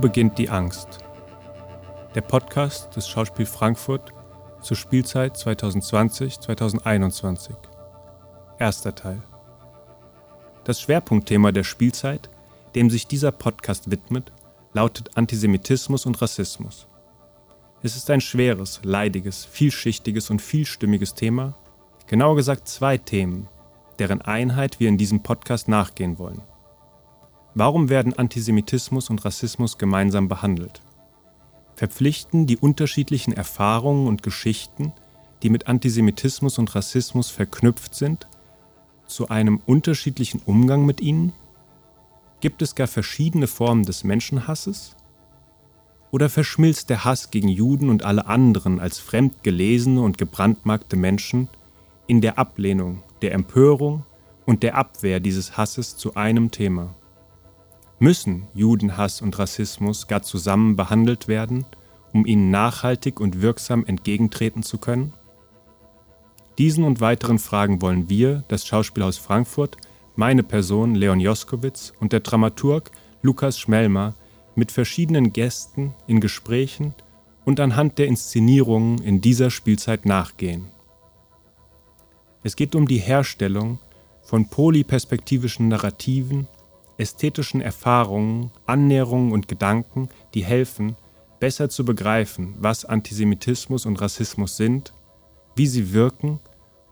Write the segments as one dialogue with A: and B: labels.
A: Beginnt die Angst? Der Podcast des Schauspiel Frankfurt zur Spielzeit 2020-2021. Erster Teil. Das Schwerpunktthema der Spielzeit, dem sich dieser Podcast widmet, lautet Antisemitismus und Rassismus. Es ist ein schweres, leidiges, vielschichtiges und vielstimmiges Thema, genauer gesagt zwei Themen, deren Einheit wir in diesem Podcast nachgehen wollen. Warum werden Antisemitismus und Rassismus gemeinsam behandelt? Verpflichten die unterschiedlichen Erfahrungen und Geschichten, die mit Antisemitismus und Rassismus verknüpft sind, zu einem unterschiedlichen Umgang mit ihnen? Gibt es gar verschiedene Formen des Menschenhasses? Oder verschmilzt der Hass gegen Juden und alle anderen als fremd gelesene und gebrandmarkte Menschen in der Ablehnung, der Empörung und der Abwehr dieses Hasses zu einem Thema? Müssen Judenhass und Rassismus gar zusammen behandelt werden, um ihnen nachhaltig und wirksam entgegentreten zu können? Diesen und weiteren Fragen wollen wir, das Schauspielhaus Frankfurt, meine Person Leon Joskowitz und der Dramaturg Lukas Schmelmer mit verschiedenen Gästen in Gesprächen und anhand der Inszenierungen in dieser Spielzeit nachgehen. Es geht um die Herstellung von polyperspektivischen Narrativen ästhetischen Erfahrungen, Annäherungen und Gedanken, die helfen, besser zu begreifen, was Antisemitismus und Rassismus sind, wie sie wirken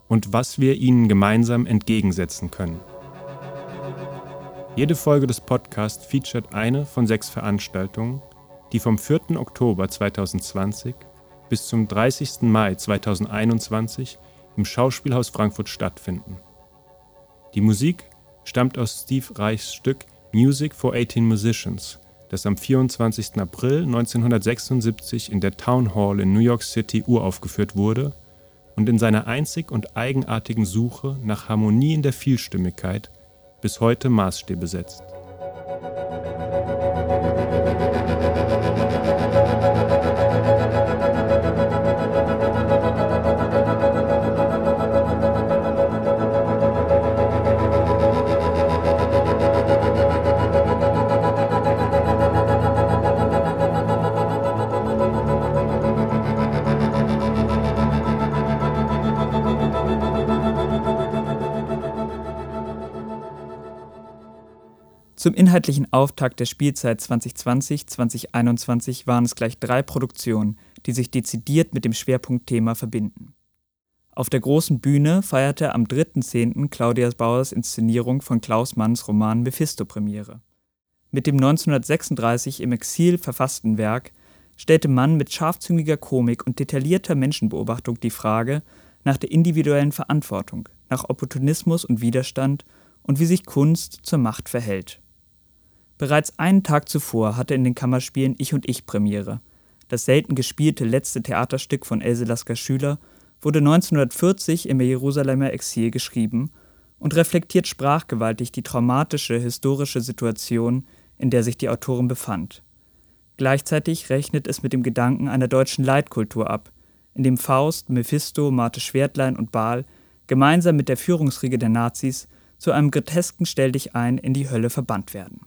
A: und was wir ihnen gemeinsam entgegensetzen können. Jede Folge des Podcasts featuret eine von sechs Veranstaltungen, die vom 4. Oktober 2020 bis zum 30. Mai 2021 im Schauspielhaus Frankfurt stattfinden. Die Musik stammt aus Steve Reichs Stück Music for 18 Musicians, das am 24. April 1976 in der Town Hall in New York City uraufgeführt wurde und in seiner einzig und eigenartigen Suche nach Harmonie in der Vielstimmigkeit bis heute Maßstäbe setzt.
B: Zum inhaltlichen Auftakt der Spielzeit 2020-2021 waren es gleich drei Produktionen, die sich dezidiert mit dem Schwerpunktthema verbinden. Auf der großen Bühne feierte am 3.10. Claudia Bauers Inszenierung von Klaus Manns Roman Mephisto Premiere. Mit dem 1936 im Exil verfassten Werk stellte Mann mit scharfzüngiger Komik und detaillierter Menschenbeobachtung die Frage nach der individuellen Verantwortung, nach Opportunismus und Widerstand und wie sich Kunst zur Macht verhält. Bereits einen Tag zuvor hatte in den Kammerspielen Ich und Ich Premiere. Das selten gespielte letzte Theaterstück von Else Lasker Schüler wurde 1940 im Jerusalemer Exil geschrieben und reflektiert sprachgewaltig die traumatische historische Situation, in der sich die Autorin befand. Gleichzeitig rechnet es mit dem Gedanken einer deutschen Leitkultur ab, in dem Faust, Mephisto, Marthe Schwertlein und Baal gemeinsam mit der Führungsriege der Nazis zu einem grotesken Stell dich ein in die Hölle verbannt werden.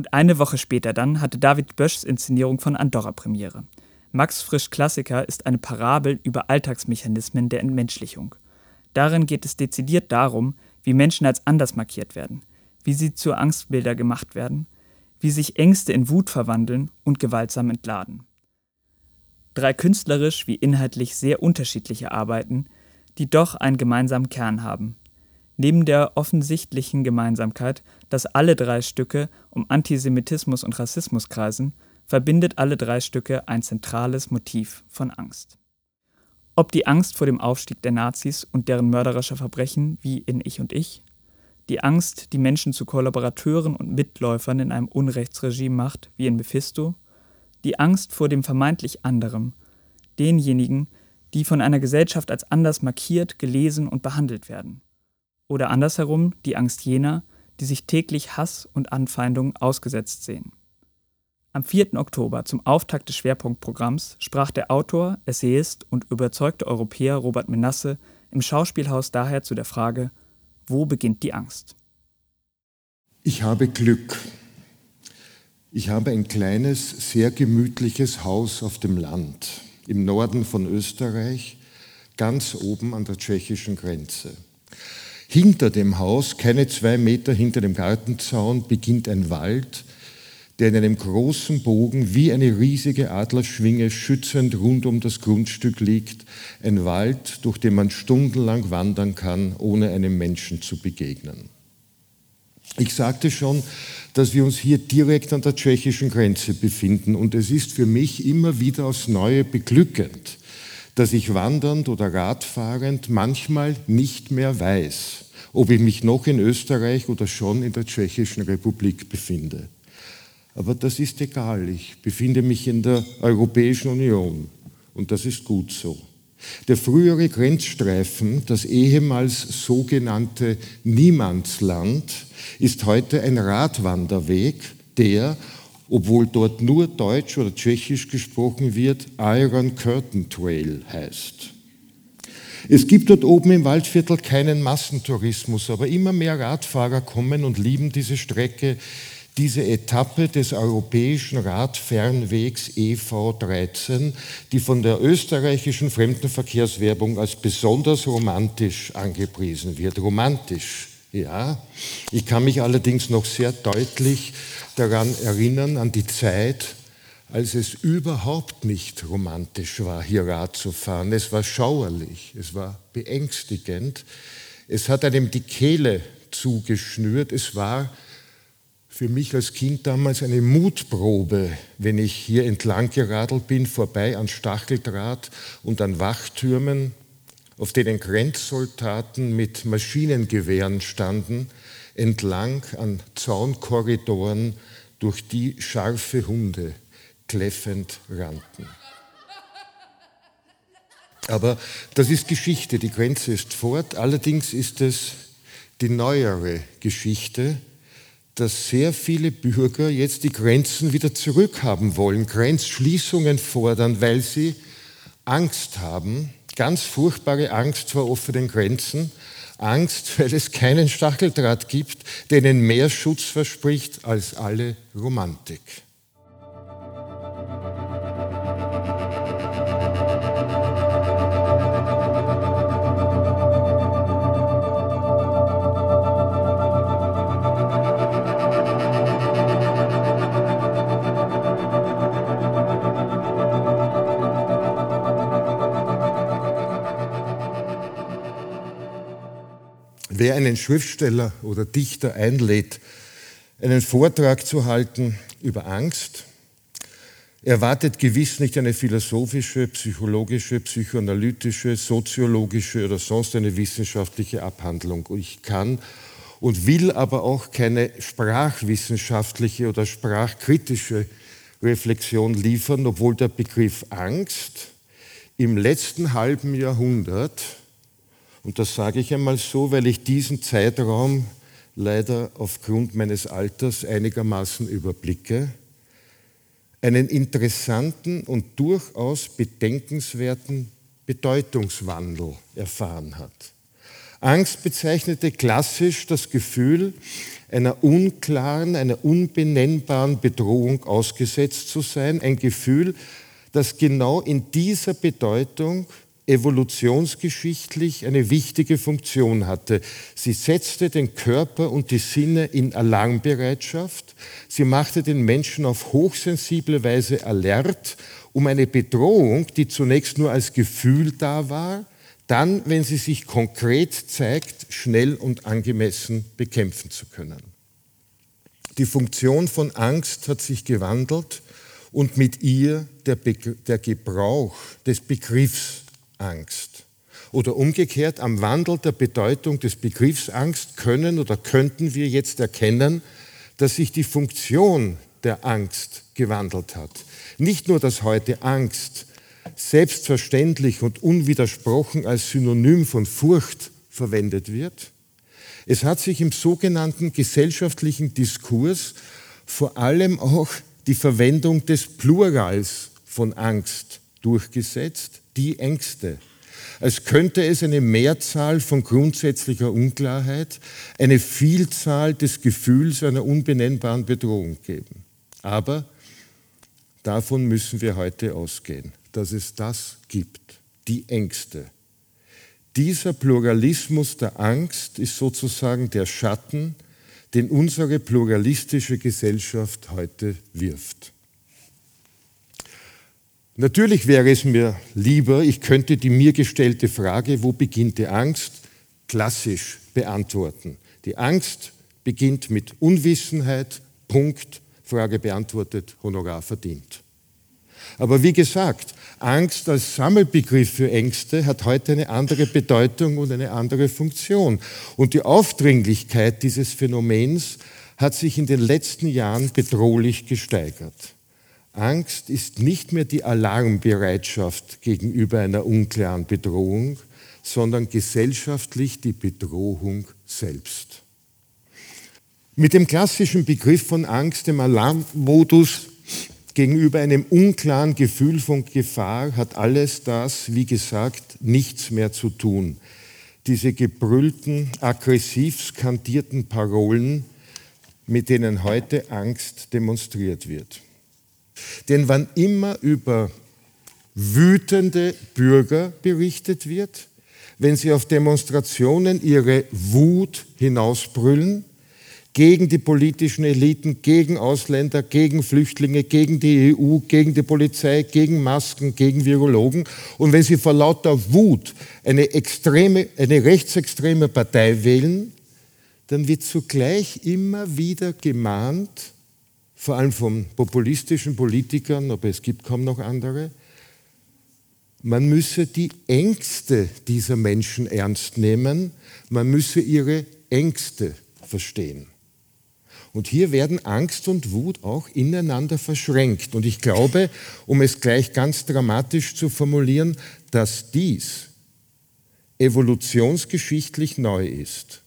B: Und eine Woche später dann hatte David Böschs Inszenierung von Andorra Premiere. Max Frisch Klassiker ist eine Parabel über Alltagsmechanismen der Entmenschlichung. Darin geht es dezidiert darum, wie Menschen als anders markiert werden, wie sie zu Angstbilder gemacht werden, wie sich Ängste in Wut verwandeln und gewaltsam entladen. Drei künstlerisch wie inhaltlich sehr unterschiedliche Arbeiten, die doch einen gemeinsamen Kern haben, Neben der offensichtlichen Gemeinsamkeit, dass alle drei Stücke um Antisemitismus und Rassismus kreisen, verbindet alle drei Stücke ein zentrales Motiv von Angst. Ob die Angst vor dem Aufstieg der Nazis und deren mörderischer Verbrechen wie in Ich und Ich, die Angst, die Menschen zu Kollaborateuren und Mitläufern in einem Unrechtsregime macht, wie in Mephisto, die Angst vor dem vermeintlich anderen, denjenigen, die von einer Gesellschaft als anders markiert, gelesen und behandelt werden. Oder andersherum die Angst jener, die sich täglich Hass und Anfeindung ausgesetzt sehen. Am 4. Oktober zum Auftakt des Schwerpunktprogramms sprach der Autor, Essayist und überzeugte Europäer Robert Menasse im Schauspielhaus daher zu der Frage, wo beginnt die Angst?
C: Ich habe Glück. Ich habe ein kleines, sehr gemütliches Haus auf dem Land im Norden von Österreich, ganz oben an der tschechischen Grenze. Hinter dem Haus, keine zwei Meter hinter dem Gartenzaun, beginnt ein Wald, der in einem großen Bogen wie eine riesige Adlerschwinge schützend rund um das Grundstück liegt. Ein Wald, durch den man stundenlang wandern kann, ohne einem Menschen zu begegnen. Ich sagte schon, dass wir uns hier direkt an der tschechischen Grenze befinden und es ist für mich immer wieder aufs Neue beglückend, dass ich wandernd oder radfahrend manchmal nicht mehr weiß, ob ich mich noch in Österreich oder schon in der Tschechischen Republik befinde. Aber das ist egal, ich befinde mich in der Europäischen Union und das ist gut so. Der frühere Grenzstreifen, das ehemals sogenannte Niemandsland, ist heute ein Radwanderweg, der, obwohl dort nur Deutsch oder Tschechisch gesprochen wird, Iron Curtain Trail heißt. Es gibt dort oben im Waldviertel keinen Massentourismus, aber immer mehr Radfahrer kommen und lieben diese Strecke, diese Etappe des europäischen Radfernwegs EV13, die von der österreichischen Fremdenverkehrswerbung als besonders romantisch angepriesen wird. Romantisch, ja. Ich kann mich allerdings noch sehr deutlich daran erinnern, an die Zeit, als es überhaupt nicht romantisch war, hier Rad zu fahren. Es war schauerlich, es war beängstigend, es hat einem die Kehle zugeschnürt, es war für mich als Kind damals eine Mutprobe, wenn ich hier entlang geradelt bin, vorbei an Stacheldraht und an Wachtürmen, auf denen Grenzsoldaten mit Maschinengewehren standen, entlang an Zaunkorridoren, durch die scharfe Hunde kläffend rannten. Aber das ist Geschichte, die Grenze ist fort. Allerdings ist es die neuere Geschichte, dass sehr viele Bürger jetzt die Grenzen wieder zurückhaben wollen, Grenzschließungen fordern, weil sie Angst haben, ganz furchtbare Angst vor offenen Grenzen, Angst, weil es keinen Stacheldraht gibt, der ihnen mehr Schutz verspricht als alle Romantik. Wer einen Schriftsteller oder Dichter einlädt, einen Vortrag zu halten über Angst, erwartet gewiss nicht eine philosophische, psychologische, psychoanalytische, soziologische oder sonst eine wissenschaftliche Abhandlung. Ich kann und will aber auch keine sprachwissenschaftliche oder sprachkritische Reflexion liefern, obwohl der Begriff Angst im letzten halben Jahrhundert und das sage ich einmal so, weil ich diesen Zeitraum leider aufgrund meines Alters einigermaßen überblicke, einen interessanten und durchaus bedenkenswerten Bedeutungswandel erfahren hat. Angst bezeichnete klassisch das Gefühl, einer unklaren, einer unbenennbaren Bedrohung ausgesetzt zu sein, ein Gefühl, das genau in dieser Bedeutung evolutionsgeschichtlich eine wichtige Funktion hatte. Sie setzte den Körper und die Sinne in Alarmbereitschaft. Sie machte den Menschen auf hochsensible Weise alert, um eine Bedrohung, die zunächst nur als Gefühl da war, dann, wenn sie sich konkret zeigt, schnell und angemessen bekämpfen zu können. Die Funktion von Angst hat sich gewandelt und mit ihr der, Be der Gebrauch des Begriffs Angst. Oder umgekehrt, am Wandel der Bedeutung des Begriffs Angst können oder könnten wir jetzt erkennen, dass sich die Funktion der Angst gewandelt hat. Nicht nur, dass heute Angst selbstverständlich und unwidersprochen als Synonym von Furcht verwendet wird, es hat sich im sogenannten gesellschaftlichen Diskurs vor allem auch die Verwendung des Plurals von Angst durchgesetzt, die Ängste. Als könnte es eine Mehrzahl von grundsätzlicher Unklarheit, eine Vielzahl des Gefühls einer unbenennbaren Bedrohung geben. Aber davon müssen wir heute ausgehen, dass es das gibt, die Ängste. Dieser Pluralismus der Angst ist sozusagen der Schatten, den unsere pluralistische Gesellschaft heute wirft. Natürlich wäre es mir lieber, ich könnte die mir gestellte Frage, wo beginnt die Angst, klassisch beantworten. Die Angst beginnt mit Unwissenheit, Punkt, Frage beantwortet, Honorar verdient. Aber wie gesagt, Angst als Sammelbegriff für Ängste hat heute eine andere Bedeutung und eine andere Funktion. Und die Aufdringlichkeit dieses Phänomens hat sich in den letzten Jahren bedrohlich gesteigert. Angst ist nicht mehr die Alarmbereitschaft gegenüber einer unklaren Bedrohung, sondern gesellschaftlich die Bedrohung selbst. Mit dem klassischen Begriff von Angst, dem Alarmmodus gegenüber einem unklaren Gefühl von Gefahr, hat alles das, wie gesagt, nichts mehr zu tun. Diese gebrüllten, aggressiv skandierten Parolen, mit denen heute Angst demonstriert wird. Denn wann immer über wütende Bürger berichtet wird, wenn sie auf Demonstrationen ihre Wut hinausbrüllen, gegen die politischen Eliten, gegen Ausländer, gegen Flüchtlinge, gegen die EU, gegen die Polizei, gegen Masken, gegen Virologen. Und wenn sie vor lauter Wut eine, extreme, eine rechtsextreme Partei wählen, dann wird zugleich immer wieder gemahnt, vor allem von populistischen Politikern, aber es gibt kaum noch andere, man müsse die Ängste dieser Menschen ernst nehmen, man müsse ihre Ängste verstehen. Und hier werden Angst und Wut auch ineinander verschränkt. Und ich glaube, um es gleich ganz dramatisch zu formulieren, dass dies evolutionsgeschichtlich neu ist.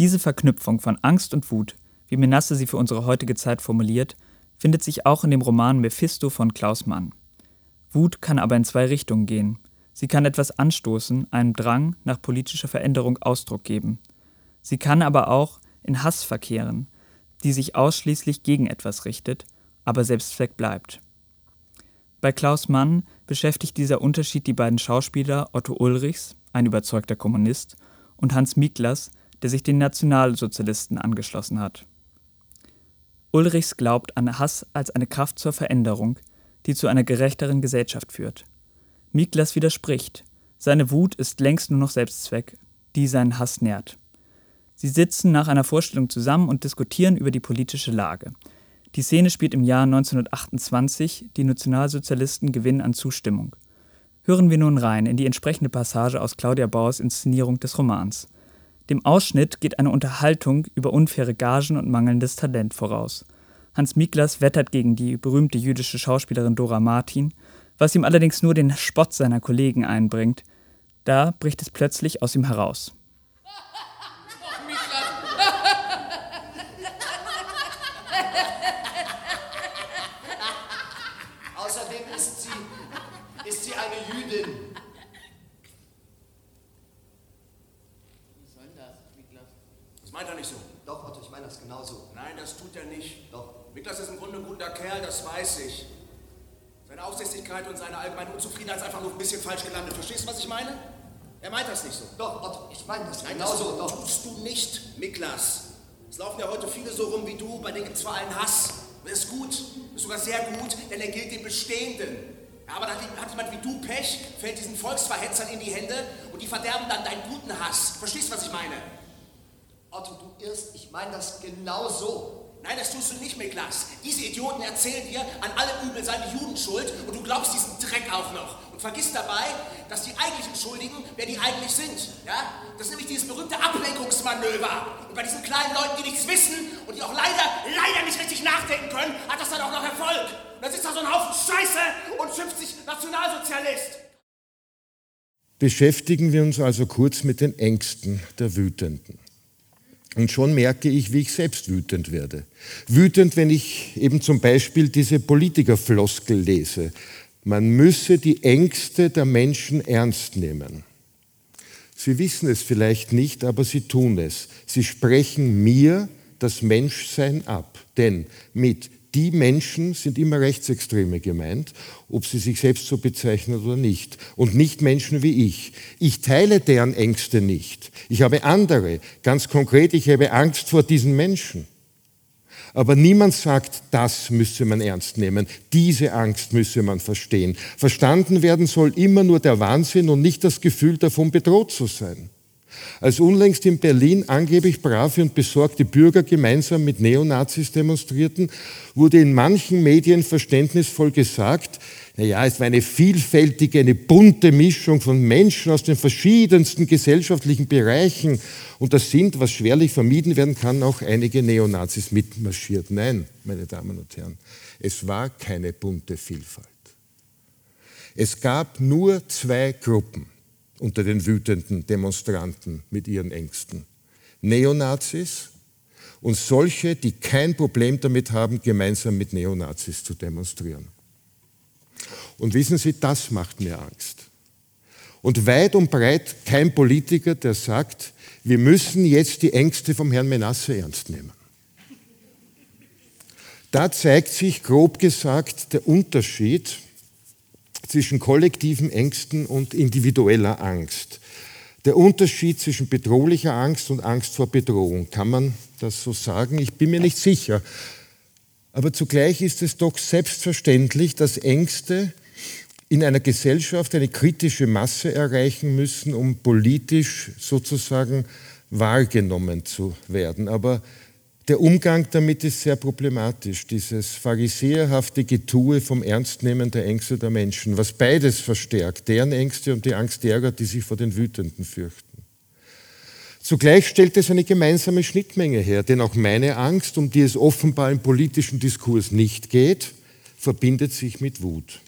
B: Diese Verknüpfung von Angst und Wut, wie Menasse sie für unsere heutige Zeit formuliert, findet sich auch in dem Roman Mephisto von Klaus Mann. Wut kann aber in zwei Richtungen gehen. Sie kann etwas anstoßen, einem Drang nach politischer Veränderung Ausdruck geben. Sie kann aber auch in Hass verkehren, die sich ausschließlich gegen etwas richtet, aber Selbstzweck bleibt. Bei Klaus Mann beschäftigt dieser Unterschied die beiden Schauspieler Otto Ulrichs, ein überzeugter Kommunist, und Hans Miklas, der sich den Nationalsozialisten angeschlossen hat. Ulrichs glaubt an Hass als eine Kraft zur Veränderung, die zu einer gerechteren Gesellschaft führt. Miklas widerspricht, seine Wut ist längst nur noch Selbstzweck, die seinen Hass nährt. Sie sitzen nach einer Vorstellung zusammen und diskutieren über die politische Lage. Die Szene spielt im Jahr 1928, die Nationalsozialisten gewinnen an Zustimmung. Hören wir nun rein in die entsprechende Passage aus Claudia Bauers Inszenierung des Romans. Dem Ausschnitt geht eine Unterhaltung über unfaire Gagen und mangelndes Talent voraus. Hans Miklas wettert gegen die berühmte jüdische Schauspielerin Dora Martin, was ihm allerdings nur den Spott seiner Kollegen einbringt. Da bricht es plötzlich aus ihm heraus.
D: Unzufriedenheit und seine allgemeine Unzufriedenheit ist einfach nur ein bisschen falsch gelandet. Verstehst du, was ich meine? Er meint das nicht so.
E: Doch, Otto, ich meine das
D: Nein, genauso. Das tust du nicht, Miklas. Es laufen ja heute viele so rum wie du, bei denen gibt es zwar allen Hass. Das ist gut, ist sogar sehr gut, denn er gilt den Bestehenden. Ja, aber dann hat jemand wie du Pech, fällt diesen Volksverhetzern in die Hände und die verderben dann deinen guten Hass. Verstehst du, was ich meine?
E: Otto, du irrst, ich meine das genau so.
D: Nein, das tust du nicht, Miklas. Diese Idioten erzählen dir, an allem Übel sei die Juden schuld und du glaubst diesen Dreck auch noch. Und vergisst dabei, dass die eigentlichen Schuldigen, wer die eigentlich sind. Ja? Das ist nämlich dieses berühmte Ablenkungsmanöver. Und bei diesen kleinen Leuten, die nichts wissen und die auch leider, leider nicht richtig nachdenken können, hat das dann auch noch Erfolg. Und dann sitzt da so ein Haufen Scheiße und schimpft sich Nationalsozialist.
C: Beschäftigen wir uns also kurz mit den Ängsten der Wütenden. Und schon merke ich, wie ich selbst wütend werde. Wütend, wenn ich eben zum Beispiel diese Politikerfloskel lese. Man müsse die Ängste der Menschen ernst nehmen. Sie wissen es vielleicht nicht, aber sie tun es. Sie sprechen mir das Menschsein ab. Denn mit die Menschen sind immer Rechtsextreme gemeint, ob sie sich selbst so bezeichnen oder nicht. Und nicht Menschen wie ich. Ich teile deren Ängste nicht. Ich habe andere. Ganz konkret, ich habe Angst vor diesen Menschen. Aber niemand sagt, das müsse man ernst nehmen, diese Angst müsse man verstehen. Verstanden werden soll immer nur der Wahnsinn und nicht das Gefühl davon bedroht zu sein. Als unlängst in Berlin angeblich brave und besorgte Bürger gemeinsam mit Neonazis demonstrierten, wurde in manchen Medien verständnisvoll gesagt, naja, es war eine vielfältige, eine bunte Mischung von Menschen aus den verschiedensten gesellschaftlichen Bereichen. Und das sind, was schwerlich vermieden werden kann, auch einige Neonazis mitmarschiert. Nein, meine Damen und Herren, es war keine bunte Vielfalt. Es gab nur zwei Gruppen unter den wütenden Demonstranten mit ihren Ängsten. Neonazis und solche, die kein Problem damit haben, gemeinsam mit Neonazis zu demonstrieren. Und wissen Sie, das macht mir Angst. Und weit und breit kein Politiker, der sagt, wir müssen jetzt die Ängste vom Herrn Menasse ernst nehmen. Da zeigt sich grob gesagt der Unterschied zwischen kollektiven Ängsten und individueller Angst. Der Unterschied zwischen bedrohlicher Angst und Angst vor Bedrohung. Kann man das so sagen? Ich bin mir nicht sicher. Aber zugleich ist es doch selbstverständlich, dass Ängste in einer Gesellschaft eine kritische Masse erreichen müssen, um politisch sozusagen wahrgenommen zu werden. Aber der Umgang damit ist sehr problematisch, dieses pharisäerhafte Getue vom Ernstnehmen der Ängste der Menschen, was beides verstärkt, deren Ängste und die Angst derer, die sich vor den Wütenden fürchten. Zugleich stellt es eine gemeinsame Schnittmenge her, denn auch meine Angst, um die es offenbar im politischen Diskurs nicht geht, verbindet sich mit Wut.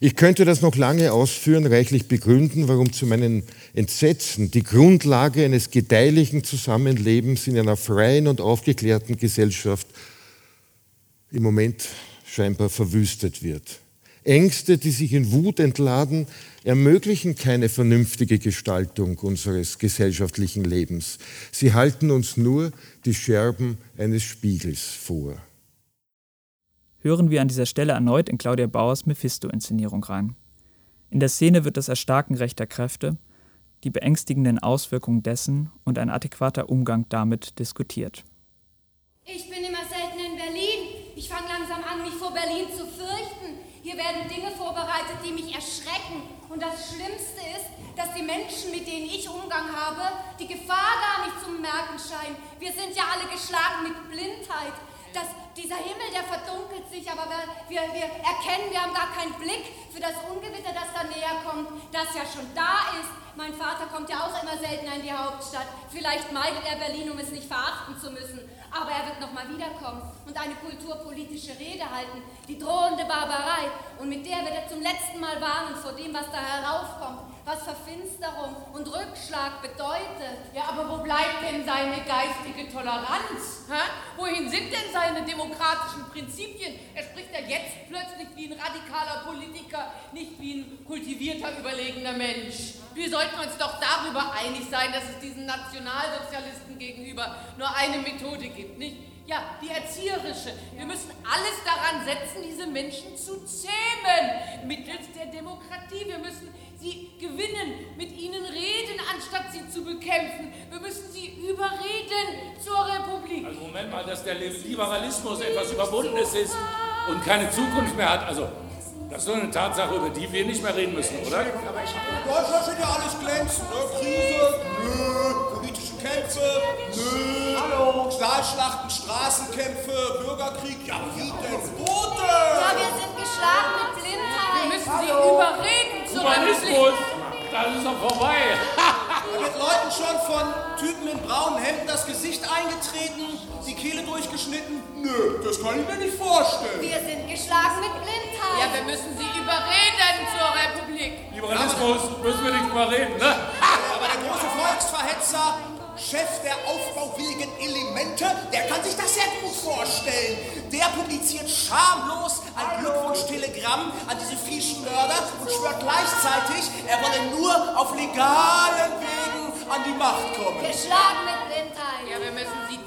C: Ich könnte das noch lange ausführen, reichlich begründen, warum zu meinen Entsetzen die Grundlage eines gedeihlichen Zusammenlebens in einer freien und aufgeklärten Gesellschaft im Moment scheinbar verwüstet wird. Ängste, die sich in Wut entladen, ermöglichen keine vernünftige Gestaltung unseres gesellschaftlichen Lebens. Sie halten uns nur die Scherben eines Spiegels vor
B: hören wir an dieser Stelle erneut in Claudia Bauers Mephisto-Inszenierung rein. In der Szene wird das Erstarken rechter Kräfte, die beängstigenden Auswirkungen dessen und ein adäquater Umgang damit diskutiert.
F: Ich bin immer selten in Berlin. Ich fange langsam an, mich vor Berlin zu fürchten. Hier werden Dinge vorbereitet, die mich erschrecken. Und das Schlimmste ist, dass die Menschen, mit denen ich Umgang habe, die Gefahr gar nicht zu merken scheinen. Wir sind ja alle geschlagen mit Blindheit dass dieser Himmel, der verdunkelt sich, aber wir, wir, wir erkennen, wir haben gar keinen Blick für das Ungewitter, das da näher kommt, das ja schon da ist. Mein Vater kommt ja auch immer seltener in die Hauptstadt. Vielleicht meidet er Berlin, um es nicht verachten zu müssen. Aber er wird nochmal wiederkommen und eine kulturpolitische Rede halten, die drohende Barbarei. Und mit der wird er zum letzten Mal warnen vor dem, was da heraufkommt was Verfinsterung und Rückschlag bedeutet.
G: Ja, aber wo bleibt denn seine geistige Toleranz? Ha? Wohin sind denn seine demokratischen Prinzipien? Er spricht ja jetzt plötzlich wie ein radikaler Politiker, nicht wie ein kultivierter, überlegener Mensch. Wir sollten uns doch darüber einig sein, dass es diesen Nationalsozialisten gegenüber nur eine Methode gibt, nicht? Ja, die erzieherische. Wir müssen alles daran setzen, diese Menschen zu zähmen, mittels der Demokratie. Wir müssen sie gewinnen, mit ihnen reden, anstatt sie zu bekämpfen. Wir müssen sie überreden zur Republik.
H: Also Moment mal, dass der Liberalismus etwas Überwundenes ist und keine Zukunft mehr hat. Also das ist doch eine Tatsache, über die wir nicht mehr reden müssen, oder?
D: In Deutschland steht ja alles glänzend. Ne? Krise, nö. Kämpfe, nö. Hallo. Stahlschlachten, Straßenkämpfe, Bürgerkrieg. Ja, wie denn? Tote!
F: Ja, wir sind geschlagen mit Blindheit.
G: Wir müssen sie überreden zur
H: Humanismus, das ist doch vorbei.
D: Da wird Leuten schon von Typen in braunen Hemden das Gesicht eingetreten, die Kehle durchgeschnitten. Nö, das kann ich mir nicht vorstellen.
F: Wir sind geschlagen mit Blindheit.
G: Ja, wir müssen sie überreden zur Republik.
H: Liberalismus müssen wir nicht überreden, ne?
D: Aber der große Volksverhetzer Chef der aufbauwilligen Elemente, der kann sich das sehr gut vorstellen. Der publiziert schamlos ein Glückwunschtelegramm an diese fieschen Mörder und schwört gleichzeitig, er wolle nur auf legalen Wegen an die Macht kommen.
F: Geschlagen mit Blindheit.
G: Ja, wir müssen sie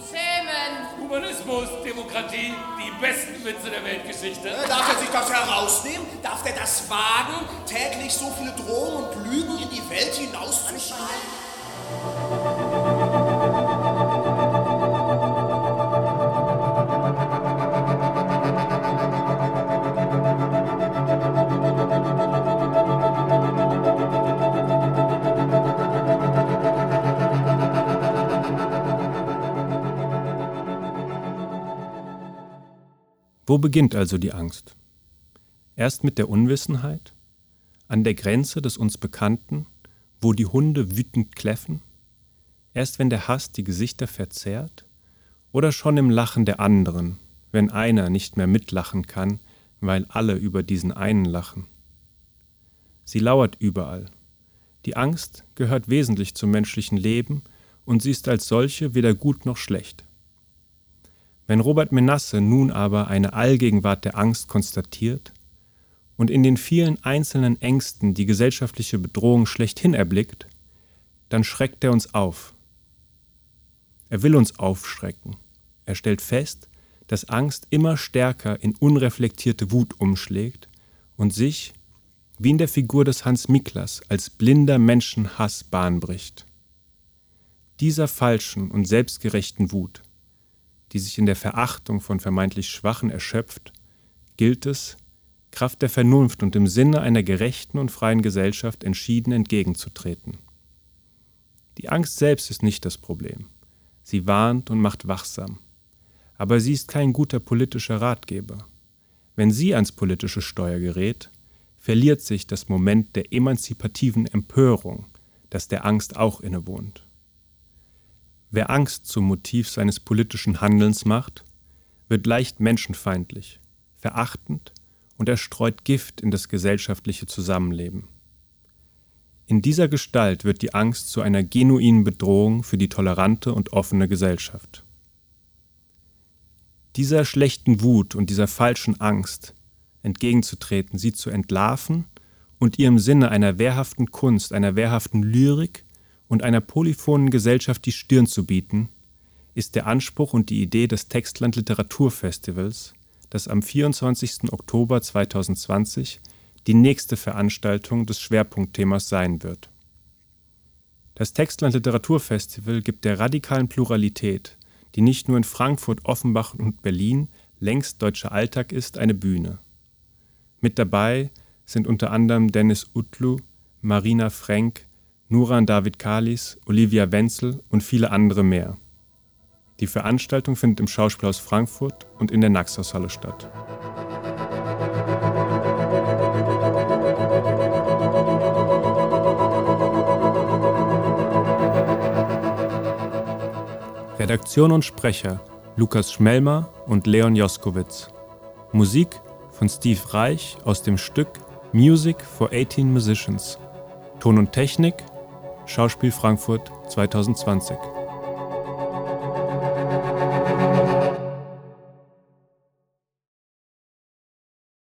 H: Humanismus, Demokratie, die besten Witze der Weltgeschichte.
D: Äh, Darf er sich das herausnehmen? Darf er das wagen, täglich so viele Drohungen und Lügen in die Welt hinauszuschreien?
A: Wo beginnt also die Angst? Erst mit der Unwissenheit, an der Grenze des uns Bekannten, wo die Hunde wütend kläffen? Erst wenn der Hass die Gesichter verzerrt? Oder schon im Lachen der anderen, wenn einer nicht mehr mitlachen kann, weil alle über diesen einen lachen? Sie lauert überall. Die Angst gehört wesentlich zum menschlichen Leben und sie ist als solche weder gut noch schlecht. Wenn Robert Menasse nun aber eine Allgegenwart der Angst konstatiert und in den vielen einzelnen Ängsten die gesellschaftliche Bedrohung schlechthin erblickt, dann schreckt er uns auf. Er will uns aufschrecken. Er stellt fest, dass Angst immer stärker in unreflektierte Wut umschlägt und sich, wie in der Figur des Hans Miklas, als blinder Menschenhass Bahn bricht. Dieser falschen und selbstgerechten Wut die sich in der Verachtung von vermeintlich Schwachen erschöpft, gilt es, Kraft der Vernunft und im Sinne einer gerechten und freien Gesellschaft entschieden entgegenzutreten. Die Angst selbst ist nicht das Problem. Sie warnt und macht wachsam. Aber sie ist kein guter politischer Ratgeber. Wenn sie ans politische Steuer gerät, verliert sich das Moment der emanzipativen Empörung, das der Angst auch innewohnt. Wer Angst zum Motiv seines politischen Handelns macht, wird leicht menschenfeindlich, verachtend und er streut Gift in das gesellschaftliche Zusammenleben. In dieser Gestalt wird die Angst zu einer genuinen Bedrohung für die tolerante und offene Gesellschaft. Dieser schlechten Wut und dieser falschen Angst entgegenzutreten, sie zu entlarven und ihr im Sinne einer wehrhaften Kunst, einer wehrhaften Lyrik und einer polyphonen Gesellschaft die Stirn zu bieten, ist der Anspruch und die Idee des Textland Literaturfestivals, das am 24. Oktober 2020 die nächste Veranstaltung des Schwerpunktthemas sein wird. Das Textland Literaturfestival gibt der radikalen Pluralität, die nicht nur in Frankfurt, Offenbach und Berlin längst deutscher Alltag ist, eine Bühne. Mit dabei sind unter anderem Dennis Utlu, Marina Frenk, Nuran David Kalis, Olivia Wenzel und viele andere mehr. Die Veranstaltung findet im Schauspielhaus Frankfurt und in der Naxos-Halle statt. Redaktion und Sprecher Lukas Schmelmer und Leon Joskowitz. Musik von Steve Reich aus dem Stück Music for 18 Musicians. Ton und Technik Schauspiel Frankfurt 2020.